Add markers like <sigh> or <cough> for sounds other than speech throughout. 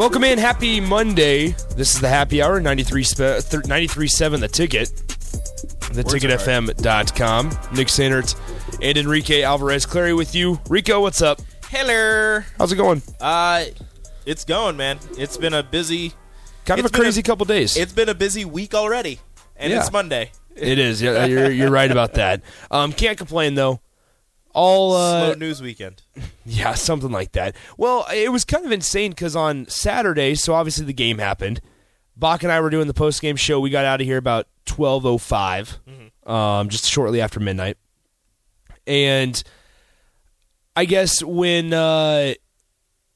Welcome in. Happy Monday. This is the happy hour, 93 spe- thir- 93.7 The Ticket, theticketfm.com. Nick Sainert and Enrique Alvarez Clary with you. Rico, what's up? Hello. How's it going? Uh, it's going, man. It's been a busy. Kind of a been crazy couple days. It's been a busy week already, and Yeah. it's Monday. it is. Yeah, you're, you're right about that. <laughs> Um, can't complain, though. All uh, Slow news weekend. <laughs> Yeah, something like that. Well, it was kind of insane because on Saturday, so obviously the game happened. Bach and I were doing the post game show. We got out of here about twelve oh five, um, just shortly after midnight. And I guess when uh,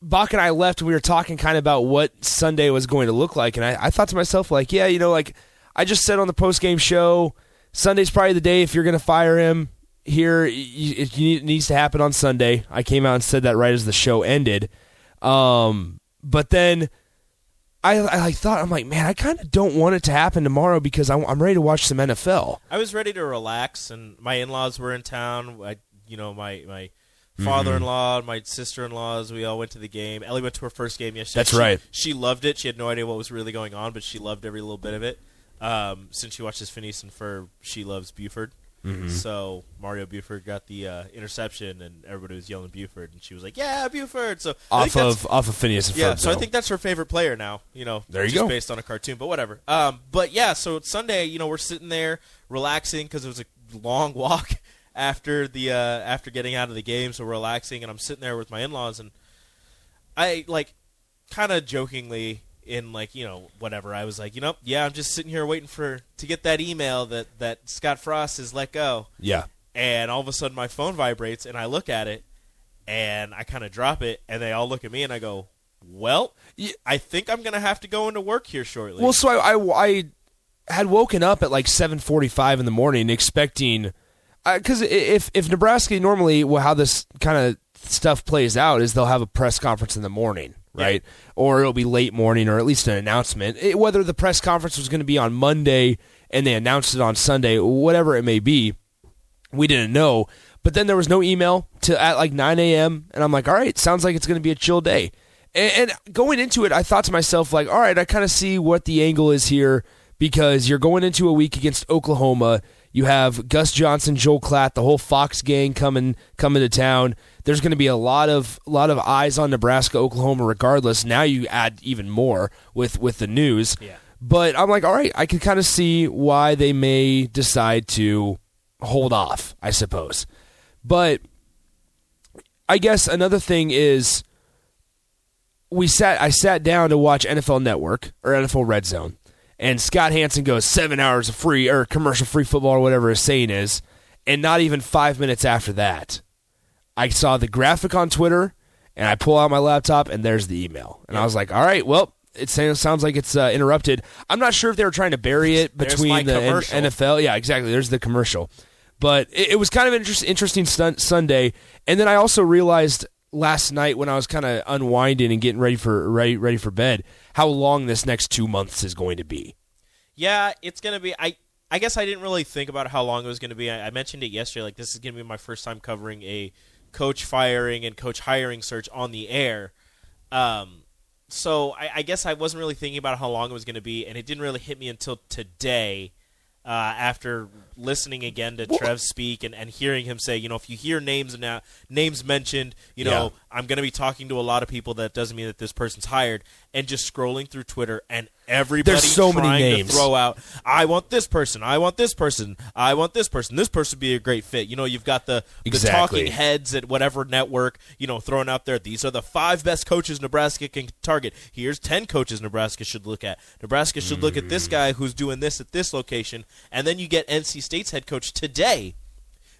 Bach and I left, we were talking kind of about what Sunday was going to look like, and I, I thought to myself, like, yeah, you know, like I just said on the post game show, Sunday's probably the day if you're going to fire him here. It, needs to happen on Sunday. I came out and said that right as the show ended, um, but then. I, I thought I'm like man I kind of don't want it to happen tomorrow because I'm, I'm ready to watch some NFL. I was ready to relax, and my in-laws were in town. I, you know, my my Mm-hmm. father-in-law, my sister-in-laws, we all went to the game. Ellie went to her first game yesterday. That's She- right. She loved it. She had no idea what was really going on, but she loved every little bit of it. Um, since she watches Phineas and Ferb, she loves Buford. Mm-hmm. So Marques Buford got the uh, interception, and everybody was yelling Buford, and she was like, "Yeah, Buford!" So Off of off of Phineas and yeah, Ferb, so I think that's her favorite player now. You know, There you just go. based on a cartoon, but whatever. Um, but yeah, so it's Sunday, you know, we're sitting there relaxing because it was a long <laughs> walk after the uh, after getting out of the game, so we're relaxing, and I'm sitting there with my in-laws, and I like kind of jokingly in like you know whatever I was like, you know, yeah, I'm just sitting here waiting for to get that email that that Scott Frost is let go yeah. and all of a sudden my phone vibrates and I look at it and I kind of drop it and they all look at me and I go, "Well, I think I'm going to have to go into work here shortly." Well, so I, I, I had woken up at like seven forty-five in the morning, expecting uh, because if if Nebraska normally well, how this kind of stuff plays out is they'll have a press conference in the morning, right? Or it'll be late morning, or at least an announcement. It, whether the press conference was going to be on Monday and they announced it on Sunday, whatever it may be, we didn't know. But then there was no email to at like 9 a.m. And I'm like, all right, sounds like it's going to be a chill day. And, and going into it, I thought to myself, like, all right, I kind of see what the angle is here because you're going into a week against Oklahoma. You have Gus Johnson, Joel Klatt, the whole Fox gang coming coming to town. There's going to be a lot of lot of eyes on Nebraska, Oklahoma, regardless. Now you add even more with with the news. Yeah. But I'm like, all right, I can kind of see why they may decide to hold off, I suppose. But I guess another thing is we sat I sat down to watch NFL Network or NFL Red Zone. And Scott Hanson goes seven hours of free or commercial free football or whatever his saying is, and not even five minutes after that, I saw the graphic on Twitter, and I pull out my laptop, and there's the email, and I was like, "All right, well, it sounds like it's uh, interrupted." I'm not sure if they were trying to bury it between the commercial. NFL. Yeah, exactly. There's the commercial, but it, it was kind of an interest, interesting stun- Sunday, and then I also realized last night when I was kind of unwinding and getting ready for ready ready for bed how long this next two months is going to be. Yeah, it's gonna be. I I guess I didn't really think about how long it was gonna be. I, I mentioned it yesterday. Like this is gonna be my first time covering a coach firing and coach hiring search on the air. Um, so I, I guess I wasn't really thinking about how long it was gonna be, and it didn't really hit me until today uh, after listening again to Trev speak and, and hearing him say, you know, if you hear names now names mentioned, you know, Yeah. I'm going to be talking to a lot of people. That doesn't mean that this person's hired. And just scrolling through Twitter and everybody There's so many names. to throw out, I want this person, I want this person, I want this person. This person would be a great fit. You know, you've got the the talking heads at whatever network, you know, throwing out there. These are the five best coaches Nebraska can target. Here's ten coaches Nebraska should look at. Nebraska should look at Mm. this guy who's doing this at this location, and then you get NC State's head coach today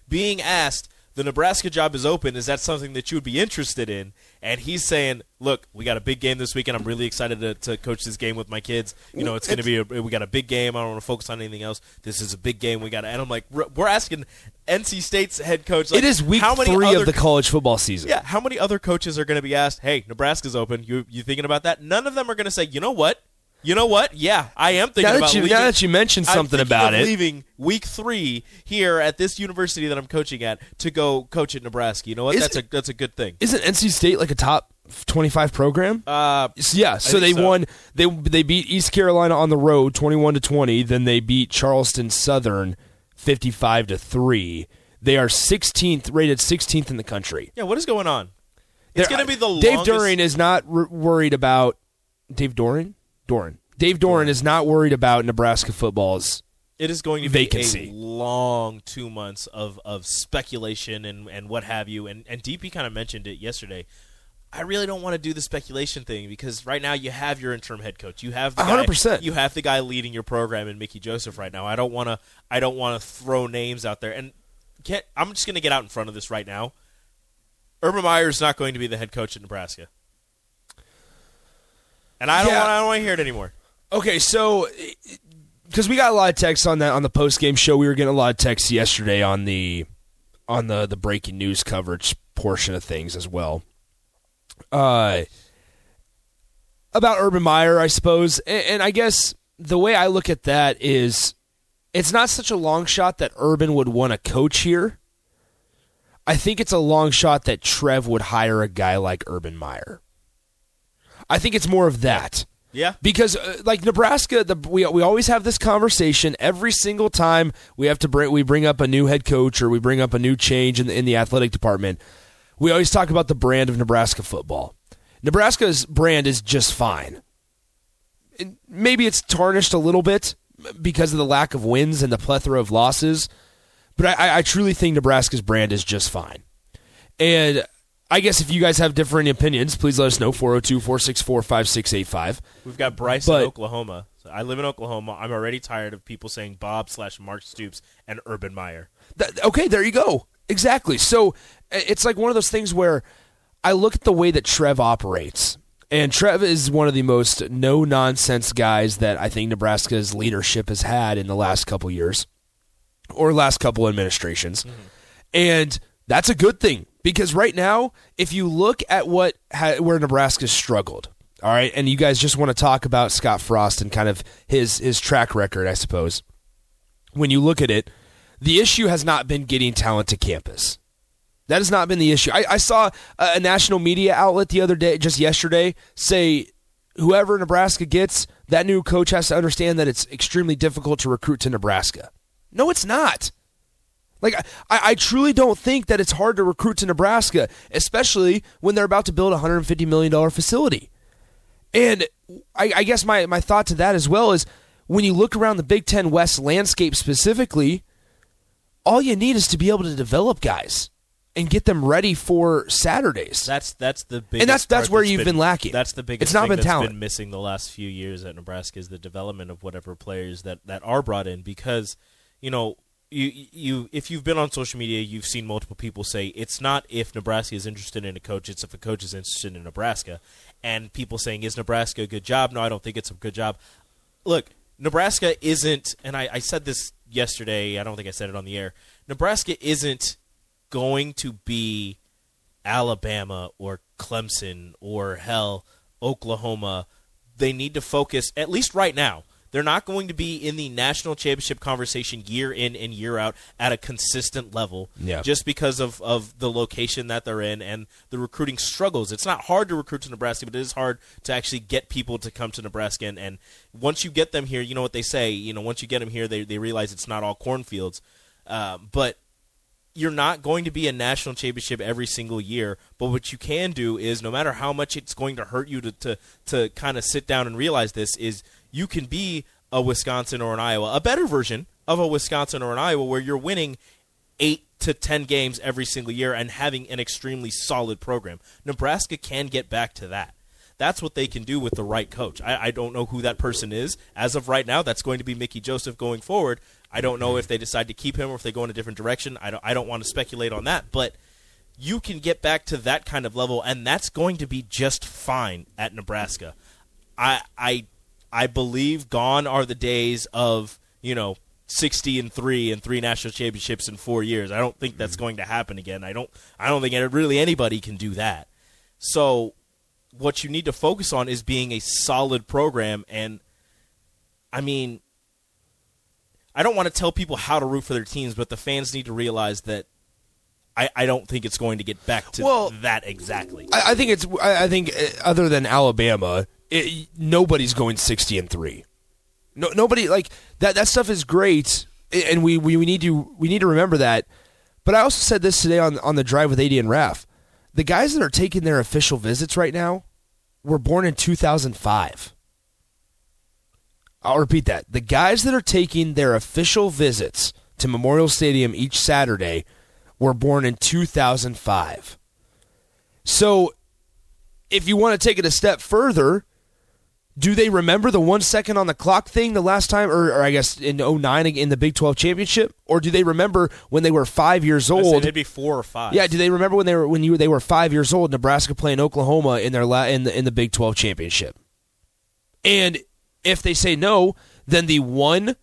being asked. The Nebraska job is open. Is that something that you would be interested in? And he's saying, "Look, we got a big game this weekend. I'm really excited to, to coach this game with my kids. You know, it's going to be a, we got a big game. I don't want to focus on anything else. This is a big game. We got." To. And I'm like, we're we're asking NC State's head coach. Like, it is week how many three other, of the college football season. yeah. How many other coaches are going to be asked? Hey, Nebraska's open. You you thinking about that? None of them are going to say, you know what? You know what? Yeah, I am thinking Now that about you leaving. now that you mentioned I'm something about it, leaving week three here at this university that I'm coaching at to go coach at Nebraska. You know what? Is that's a that's a good thing. isn't NC State like a top twenty-five program? Uh, Yeah, so they so. won. They they beat East Carolina on the road, twenty-one to twenty. Then they beat Charleston Southern, fifty-five to three. They are sixteenth, rated sixteenth in the country. yeah. What is going on? It's going to be the Dave longest- Doeren is not r- worried about Dave Doeren. Doeren. Dave Doeren is not worried about Nebraska football's. It is going to be Vacancy. a long two months of, of speculation and, and what have you. And, and DP kind of mentioned it yesterday. I really don't want to do the speculation thing because right now you have your interim head coach. You have the guy, 100%. You have the guy leading your program in Mickey Joseph right now. I don't want to. I don't want to throw names out there. And get, I'm just going to get out in front of this right now. Urban Meyer is not going to be the head coach at Nebraska. And I don't Yeah. want. I don't want to hear it anymore. Okay, so because we got a lot of texts on that on the post game show, we were getting a lot of texts yesterday on the on the the breaking news coverage portion of things as well. Uh, about Urban Meyer, I suppose, and, and I guess the way I look at that is, it's not such a long shot that Urban would want to coach here. I think it's a long shot that Trev would hire a guy like Urban Meyer. I think it's more of that Yeah. because uh, like Nebraska, the, we we always have this conversation every single time we have to bring we bring up a new head coach or we bring up a new change in the, in the athletic department. We always talk about the brand of Nebraska football. Nebraska's brand is just fine. And maybe it's tarnished a little bit because of the lack of wins and the plethora of losses, but I, I- I truly think Nebraska's brand is just fine. And I guess if you guys have differing opinions, please let us know 402 464 5685. We've got Bryce But- in Oklahoma. So I live in Oklahoma. I'm already tired of people saying Bob slash Mark Stoops and Urban Meyer. That, okay, there you go. Exactly. So it's like one of those things where I look at the way that Trev operates, and Trev is one of the most no nonsense guys that I think Nebraska's leadership has had in the last couple years or last couple administrations. Mm-hmm. And that's a good thing because right now, if you look at what ha- where Nebraska struggled, all right, and you guys just want to talk about Scott Frost and kind of his his track record, I suppose. When you look at it, the issue has not been getting talent to campus. That has not been the issue. I, I saw a, a national media outlet the other day, just yesterday, say whoever Nebraska gets, that new coach has to understand that it's extremely difficult to recruit to Nebraska. No, it's not. Like I, I truly don't think that it's hard to recruit to Nebraska, especially when they're about to build a hundred and fifty million dollar facility. And I, I guess my, my thought to that as well is when you look around the Big Ten West landscape specifically, all you need is to be able to develop guys and get them ready for Saturdays. That's that's the biggest and that's- that's where that's you've been lacking. That's the biggest. It's not been talent. been missing the last few years at Nebraska is the development of whatever players that that are brought in because you know. You, you, if you've been on social media, you've seen multiple people say it's not if Nebraska is interested in a coach; it's if a coach is interested in Nebraska. And people saying, "Is Nebraska a good job?" No, I don't think it's a good job. Look, Nebraska isn't, and I, I said this yesterday. I don't think I said it on the air. Nebraska isn't going to be Alabama or Clemson or hell Oklahoma. They need to focus at least right now. They're not going to be in the national championship conversation year in and year out at a consistent level Yeah. just because of, of the location that they're in and the recruiting struggles. It's not hard to recruit to Nebraska, but it is hard to actually get people to come to Nebraska. And, and once you get them here, you know what they say, you know, once you get them here, they, they realize it's not all cornfields. Um, but you're not going to be a national championship every single year, but what you can do is no matter how much it's going to hurt you to to, to kind of sit down and realize this is you can be a Wisconsin or an Iowa, a better version of a Wisconsin or an Iowa where you're winning 8 to 10 games every single year and having an extremely solid program. Nebraska can get back to that. That's what they can do with the right coach. I, I don't know who that person is. As of right now, that's going to be Mickey Joseph going forward. I don't know if they decide to keep him or if they go in a different direction. I don't, I don't want to speculate on that, but you can get back to that kind of level, and that's going to be just fine at Nebraska. I, I, I believe gone are the days of you know sixty and three and three national championships in four years. I don't think that's going to happen again. I don't. I don't think really anybody can do that. So what you need to focus on is being a solid program and I mean I don't want to tell people how to root for their teams, but the fans need to realize that I, I don't think it's going to get back to Well, that exactly. I, I think it's. I, I think uh, other than Alabama, it, nobody's going sixty and three. No, nobody like that. That stuff is great, and we, we, we need to we need to remember that. But I also said this today on on the drive with AD and Raf. The guys that are taking their official visits right now were born in two thousand five. I'll repeat that. The guys that are taking their official visits to Memorial Stadium each Saturday were born in 2005. So, if you want to take it a step further, do they remember the one second on the clock thing the last time, or, or I guess in 09 in the Big 12 championship? Or do they remember when they were five years old? it'd be four or five. Yeah, do they remember when they were when you they were five years old? Nebraska playing Oklahoma in their la, in the in the Big Twelve championship, and if they say no, then the one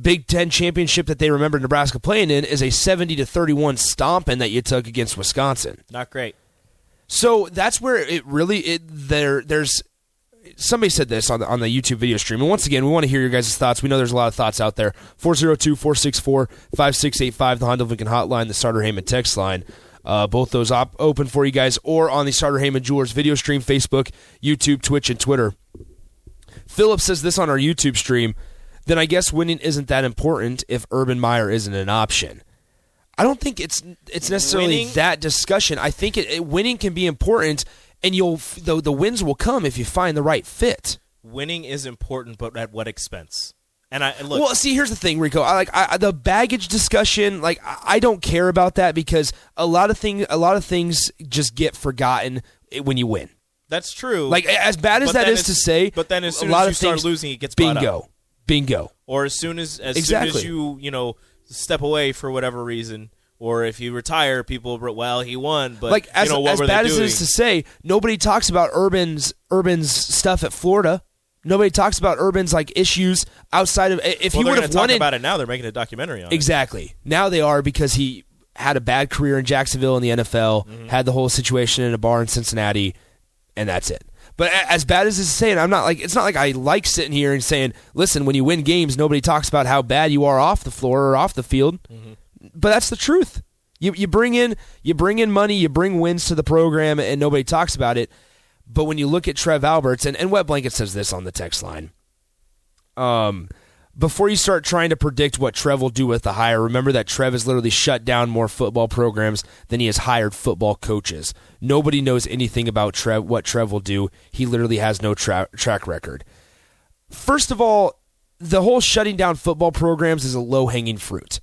Big Ten championship that they remember Nebraska playing in is a seventy to thirty one stomping that you took against Wisconsin. not great. So that's where it really it there there's somebody said this on the on the YouTube video stream. And once again, we want to hear your guys' thoughts. We know there's a lot of thoughts out there. 402-464-5685, the Honda Lincoln hotline, the Sartor Hamann text line. Uh, both those op- open for you guys or on the Sartor Hamann Jewelers video stream, Facebook, YouTube, Twitch, and Twitter. Philip says this on our YouTube stream, then I guess winning isn't that important if Urban Meyer isn't an option. I don't think it's it's necessarily Winning- that discussion. I think it, it- winning can be important, and you'll the the wins will come if you find the right fit. Winning is important, but at what expense? And I and look. well, see, here's the thing, Rico. I like I, the baggage discussion. Like I, I don't care about that because a lot of thing a lot of things just get forgotten when you win. that's true. Like as bad as But that is as- to say, but then as soon a lot as you of start things, losing, it gets bingo, bingo. or as soon as as soon as you you know step away for whatever reason, or if you retire, people well he won, but like as, you know what as bad as it is to say, nobody talks about Urban's Urban's stuff at Florida. Nobody talks about Urban's like issues outside of if well, he would have won it about it now. They're making a documentary on it. exactly. Now they are because he had a bad career in Jacksonville in the NFL, Mm-hmm. had the whole situation in a bar in Cincinnati, and that's it. But as bad as it's saying, I'm not like it's not like I like sitting here and saying, listen, when you win games, nobody talks about how bad you are off the floor or off the field. But that's the truth. You you bring in you bring in money, you bring wins to the program, and nobody talks about it. But when you look at Trev Alberts, and, and Wet Blanket says this on the text line, um, before you start trying to predict what Trev will do with the hire, remember that Trev has literally shut down more football programs than he has hired football coaches. Nobody knows anything about Trev, what Trev will do. He literally has no tra- track record. First of all, the whole shutting down football programs is a low hanging fruit.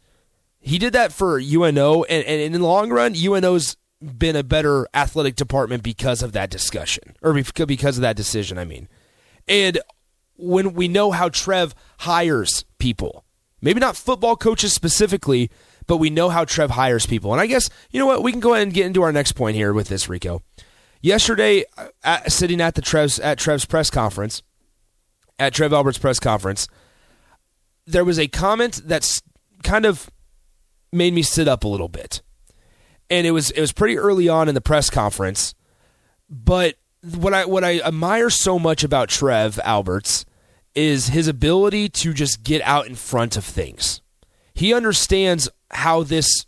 He did that for UNO, and, and in the long run, UNO's been a better athletic department because of that discussion, or because of that decision, I mean. And when we know how Trev hires people, maybe not football coaches specifically, but we know how Trev hires people. And I guess, you know what, we can go ahead and get into our next point here with this, Rico. Yesterday, uh, at, sitting at the Trev's at Trev's press conference, at Trev Alberts' press conference, there was a comment that's kind of made me sit up a little bit. And it was it was pretty early on in the press conference, but what I what I admire so much about Trev Alberts is his ability to just get out in front of things. He understands how this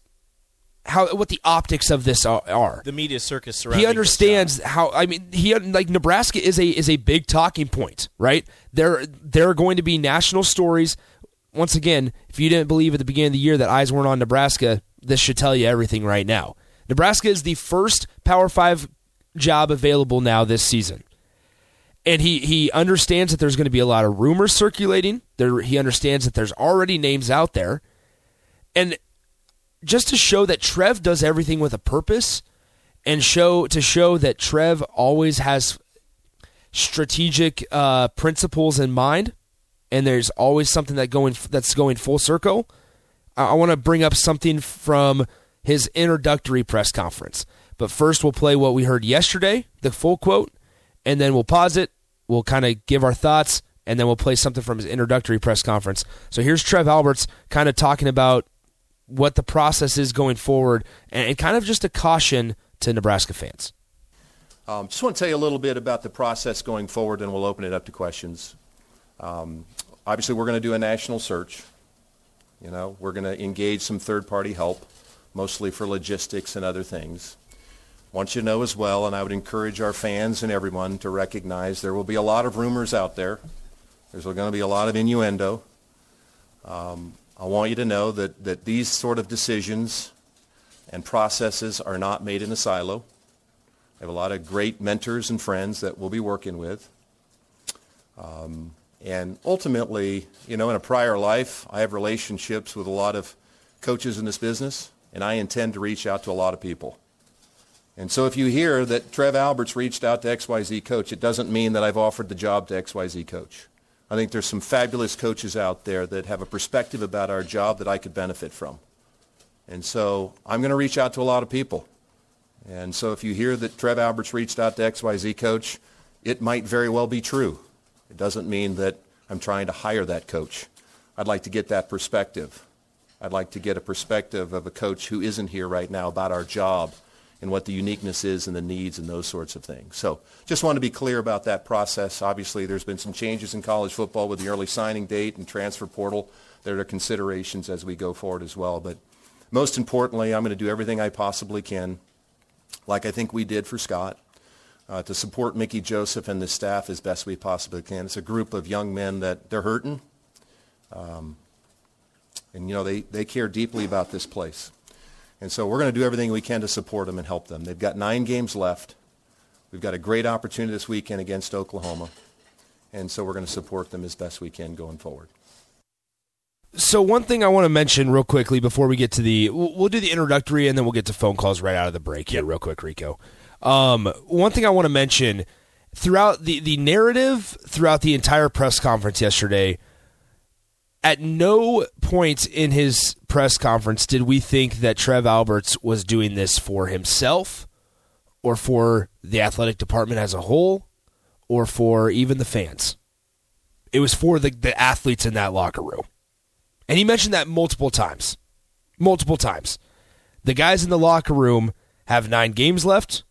how what the optics of this are. The media circus surrounding He understands how I mean he like Nebraska is a is a big talking point, right? There there are going to be national stories. Once again, if you didn't believe at the beginning of the year that eyes weren't on Nebraska, this should tell you everything right now. Nebraska is the first Power 5 job available now this season. And he he understands that there's going to be a lot of rumors circulating. There he understands that there's already names out there. And just to show that Trev does everything with a purpose and show to show that Trev always has strategic uh, principles in mind and there's always something that going that's going full circle. I, I want to bring up something from his introductory press conference. But first we'll play what we heard yesterday, the full quote, and then we'll pause it. We'll kind of give our thoughts and then we'll play something from his introductory press conference. So here's Trev Alberts kind of talking about what the process is going forward and, and kind of just a caution to Nebraska fans. Um, just want to tell you a little bit about the process going forward, and we'll open it up to questions. Um, obviously, we're going to do a national search. You know, we're going to engage some third-party help, mostly for logistics and other things. Want you to know as well, and I would encourage our fans and everyone to recognize there will be a lot of rumors out there. There's going to be a lot of innuendo. Um, I want you to know that, that these sort of decisions and processes are not made in a silo. I have a lot of great mentors and friends that we'll be working with. Um, and ultimately, you know, in a prior life, I have relationships with a lot of coaches in this business, and I intend to reach out to a lot of people. And so if you hear that Trev Alberts reached out to XYZ coach, it doesn't mean that I've offered the job to XYZ coach. I think there's some fabulous coaches out there that have a perspective about our job that I could benefit from. And so I'm going to reach out to a lot of people. And so if you hear that Trev Alberts reached out to XYZ coach, it might very well be true. It doesn't mean that I'm trying to hire that coach. I'd like to get that perspective. I'd like to get a perspective of a coach who isn't here right now about our job and what the uniqueness is and the needs and those sorts of things. So just want to be clear about that process. Obviously, there's been some changes in college football with the early signing date and transfer portal. There are considerations as we go forward as well. But most importantly, I'm going to do everything I possibly can, like I think we did for Scott, uh, to support Mickey Joseph and the staff as best we possibly can. It's a group of young men that they're hurting. Um, and, you know, they, they care deeply about this place. And so we're going to do everything we can to support them and help them. They've got nine games left. We've got a great opportunity this weekend against Oklahoma. And so we're going to support them as best we can going forward. So one thing I want to mention real quickly before we get to the we'll, we'll do the introductory and then we'll get to phone calls right out of the break here real quick Rico. Um, one thing I want to mention throughout the the narrative throughout the entire press conference yesterday at no point in his press conference did we think that Trev Alberts was doing this for himself or for the athletic department as a whole or for even the fans. It was for the, the athletes in that locker room. And he mentioned that multiple times. Multiple times. The guys in the locker room have nine games left.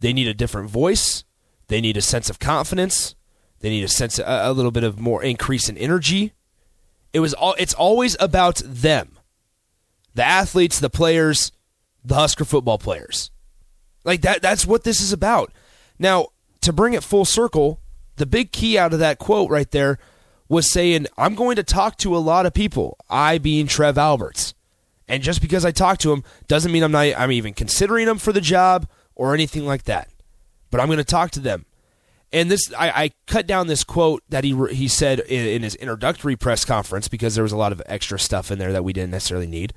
They need a different voice. They need a sense of confidence. They need a sense, a, a little bit of more increase in energy. It was all. It's always about them, the athletes, the players, the Husker football players. Like that. That's what this is about. Now, to bring it full circle, the big key out of that quote right there was saying, I'm going to talk to a lot of people, I being Trev Alberts. And just because I talk to him doesn't mean I'm not I'm even considering them for the job or anything like that. But I'm going to talk to them. And this I, I cut down this quote that he he said in, in his introductory press conference because there was a lot of extra stuff in there that we didn't necessarily need.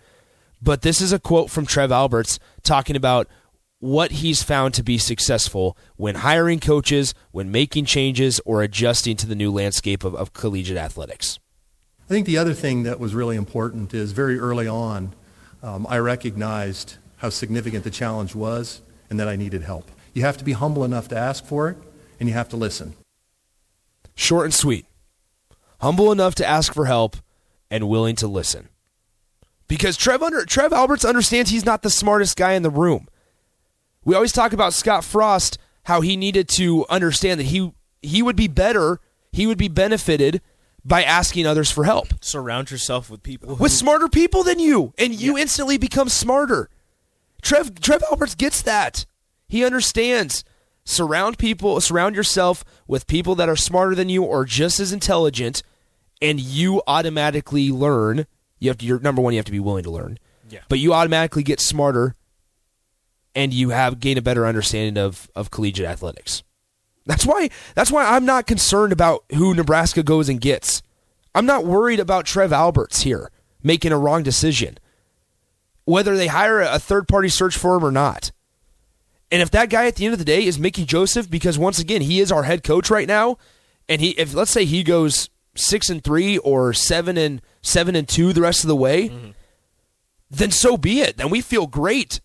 But this is a quote from Trev Alberts talking about what he's found to be successful when hiring coaches, when making changes, or adjusting to the new landscape of, of collegiate athletics. I think the other thing that was really important is very early on, um, I recognized how significant the challenge was and that I needed help. You have to be humble enough to ask for it, and you have to listen. Short and sweet. Humble enough to ask for help and willing to listen. Because Trev, under, Trev Alberts understands he's not the smartest guy in the room. We always talk about Scott Frost, how he needed to understand that he he would be better, he would be benefited by asking others for help Surround yourself with people who with smarter people than you, and you instantly become smarter. Trev Trev Alberts gets that. He understands. Surround people, surround yourself with people that are smarter than you or just as intelligent, and you automatically learn. You have to. You're, number one, you have to be willing to learn. Yeah. But you automatically get smarter, and you have gain a better understanding of of collegiate athletics. That's why. That's why I'm not concerned about who Nebraska goes and gets. I'm not worried about Trev Alberts here making a wrong decision, whether they hire a third party search firm or not. And if that guy at the end of the day is Mickey Joseph, because once again he is our head coach right now, and he if let's say he goes six and three or seven and seven and two the rest of the way, then so be it. Then we feel great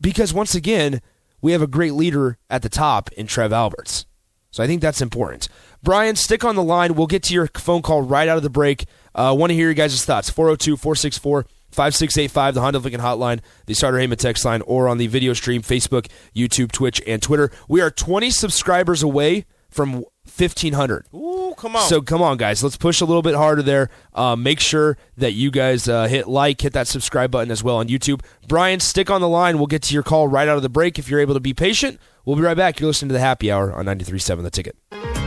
because once again we have a great leader at the top in Trev Alberts. So I think that's important. Brian, stick on the line. We'll get to your phone call right out of the break. I uh, want to hear your guys' thoughts. 402 464 5685, the Honda Lincoln hotline, the Sartor Hamann text line, or on the video stream, Facebook, YouTube, Twitch, and Twitter. We are 20 subscribers away from 1,500. Ooh, come on. So come on, guys. Let's push a little bit harder there. Uh, make sure that you guys uh, hit like, hit that subscribe button as well on YouTube. Brian, stick on the line. We'll get to your call right out of the break. If you're able to be patient, we'll be right back. You're listening to the Happy Hour on 93.7 The Ticket.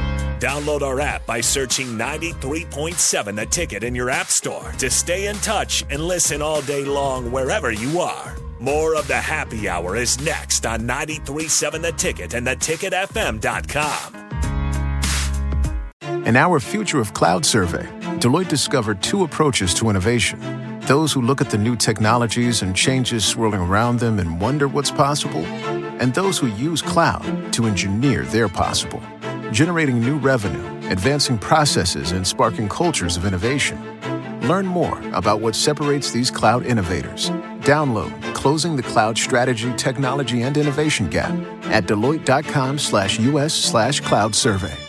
Download our app by searching 93.7 The Ticket in your app store to stay in touch and listen all day long wherever you are. More of the Happy Hour is next on 93.7 The Ticket and theticketfm.com. In our Future of Cloud survey, Deloitte discovered two approaches to innovation. Those who look at the new technologies and changes swirling around them and wonder what's possible, and those who use cloud to engineer their possible, generating new revenue, advancing processes, and sparking cultures of innovation. Learn more about what separates these cloud innovators. Download Closing the Cloud Strategy, Technology, and Innovation Gap at Deloitte.com slash US slash cloud survey.